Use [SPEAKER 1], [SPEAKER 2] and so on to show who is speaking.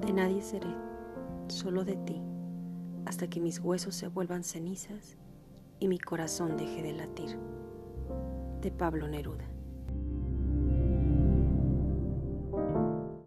[SPEAKER 1] De nadie seré, solo de ti, hasta que mis huesos se vuelvan cenizas y mi corazón deje de latir. De Pablo Neruda.